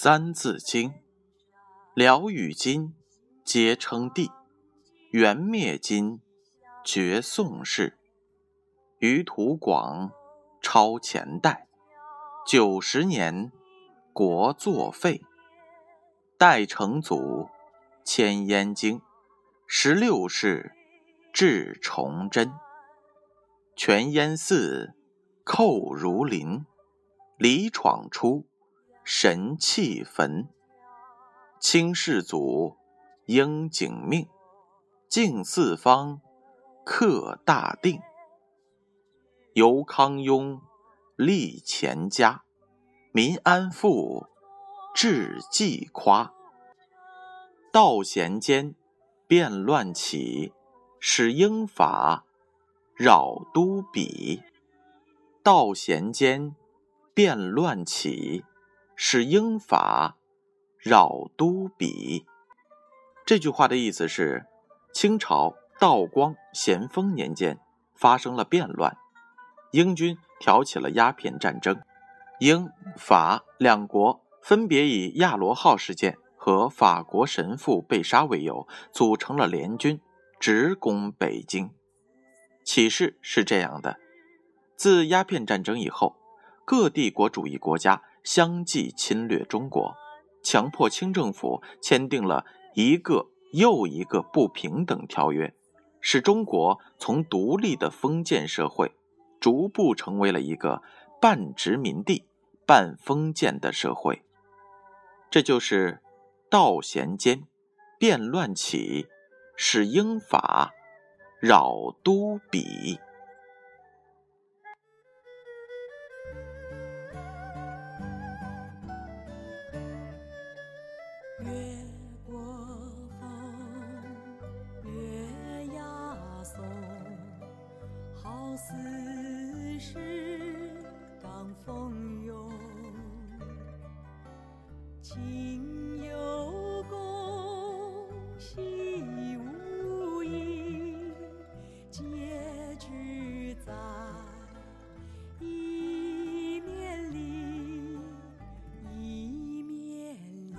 三字经》，辽与金，皆称帝；元灭金，绝宋氏。余土广，超前代。九十年，国作废。代成祖，迁燕京。十六世，至崇祯。全燕寺，寇如林。李闯出。神气焚，清世祖应景命，敬四方，克大定。由康雍，立乾嘉，民安富，志济夸。道咸间，变乱起，使英法，扰都鄙。道咸间，变乱起。使英法扰都鄙。这句话的意思是，清朝道光、咸丰年间发生了变乱，英军挑起了鸦片战争，英法两国分别以亚罗号事件和法国神父被杀为由，组成了联军，直攻北京。启示是这样的：自鸦片战争以后，各帝国主义国家。相继侵略中国，强迫清政府签订了一个又一个不平等条约，使中国从独立的封建社会，逐步成为了一个半殖民地半封建的社会。这就是道咸间，变乱起，使英法扰都鄙。四时当风涌，今有功，惜无益，皆聚在一面里，一面里，